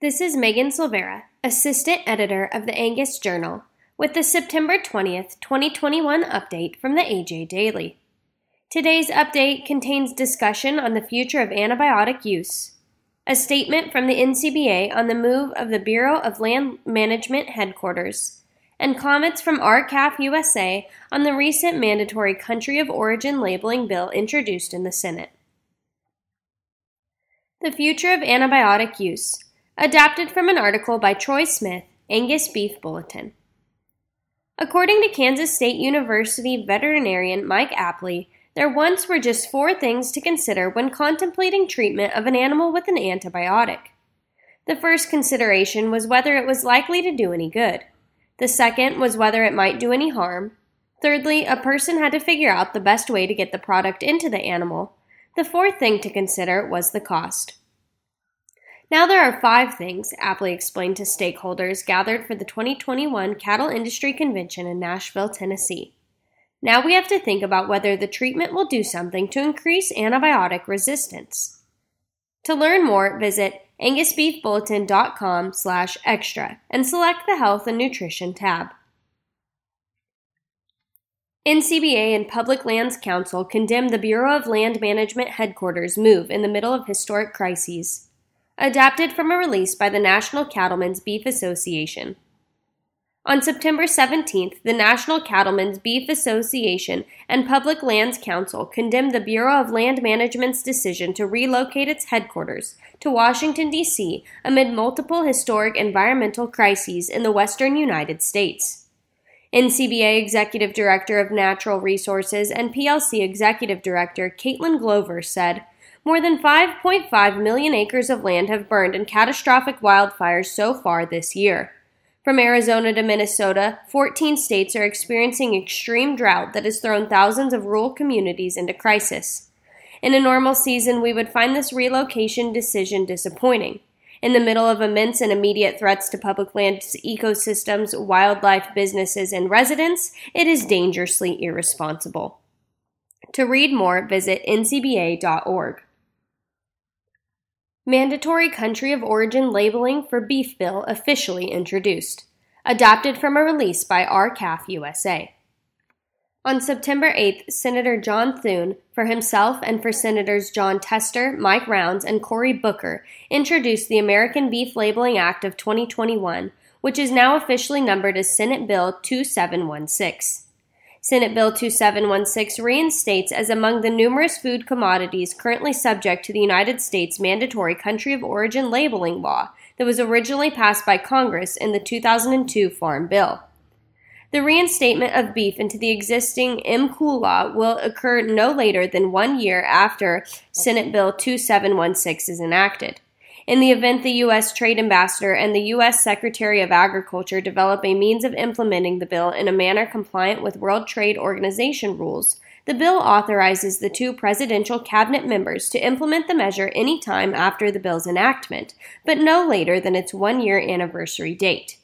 This is Megan Silveira, Assistant Editor of the Angus Journal, with the September 20th, 2021 update from the AJ Daily. Today's update contains discussion on the future of antibiotic use, a statement from the NCBA on the move of the Bureau of Land Management headquarters, and comments from R-CALF USA on the recent mandatory country of origin labeling bill introduced in the Senate. The future of antibiotic use Adapted from an article by Troy Smith, Angus Beef Bulletin. According to Kansas State University veterinarian Mike Apley, there once were just four things to consider when contemplating treatment of an animal with an antibiotic. The first consideration was whether it was likely to do any good. The second was whether it might do any harm. Thirdly, a person had to figure out the best way to get the product into the animal. The fourth thing to consider was the cost. Now there are five things, Apley explained to stakeholders gathered for the 2021 Cattle Industry Convention in Nashville, Tennessee. Now we have to think about whether the treatment will do something to increase antibiotic resistance. To learn more, visit angusbeefbulletin.com slash extra and select the Health and Nutrition tab. NCBA and Public Lands Council condemn the Bureau of Land Management headquarters move in the middle of historic crises adapted from a release by the National Cattlemen's Beef Association. On September 17th, the National Cattlemen's Beef Association and Public Lands Council condemned the Bureau of Land Management's decision to relocate its headquarters to Washington, D.C., amid multiple historic environmental crises in the western United States. NCBA Executive Director of Natural Resources and PLC Executive Director Kaitlynn Glover said, more than 5.5 million acres of land have burned in catastrophic wildfires so far this year. From Arizona to Minnesota, 14 states are experiencing extreme drought that has thrown thousands of rural communities into crisis. In a normal season, we would find this relocation decision disappointing. In the middle of immense and immediate threats to public land ecosystems, wildlife, businesses, and residents, it is dangerously irresponsible. To read more, visit ncba.org. Mandatory country of origin labeling for beef bill officially introduced. Adopted from a release by R-CALF USA. On September 8th, Senator John Thune, for himself and for Senators Jon Tester, Mike Rounds, and Cory Booker, introduced the American Beef Labeling Act of 2021, which is now officially numbered as Senate Bill 2716. Senate Bill 2716 reinstates as among the numerous food commodities currently subject to the United States mandatory country of origin labeling law that was originally passed by Congress in the 2002 Farm Bill. The reinstatement of beef into the existing MCOOL law will occur no later than one year after Senate Bill 2716 is enacted. In the event the U.S. Trade Ambassador and the U.S. Secretary of Agriculture develop a means of implementing the bill in a manner compliant with World Trade Organization rules, the bill authorizes the two presidential cabinet members to implement the measure any time after the bill's enactment, but no later than its one year anniversary date.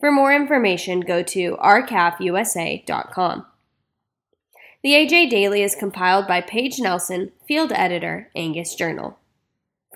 For more information, go to r-calfusa.com. The AJ Daily is compiled by Paige Nelson, field editor, Angus Journal.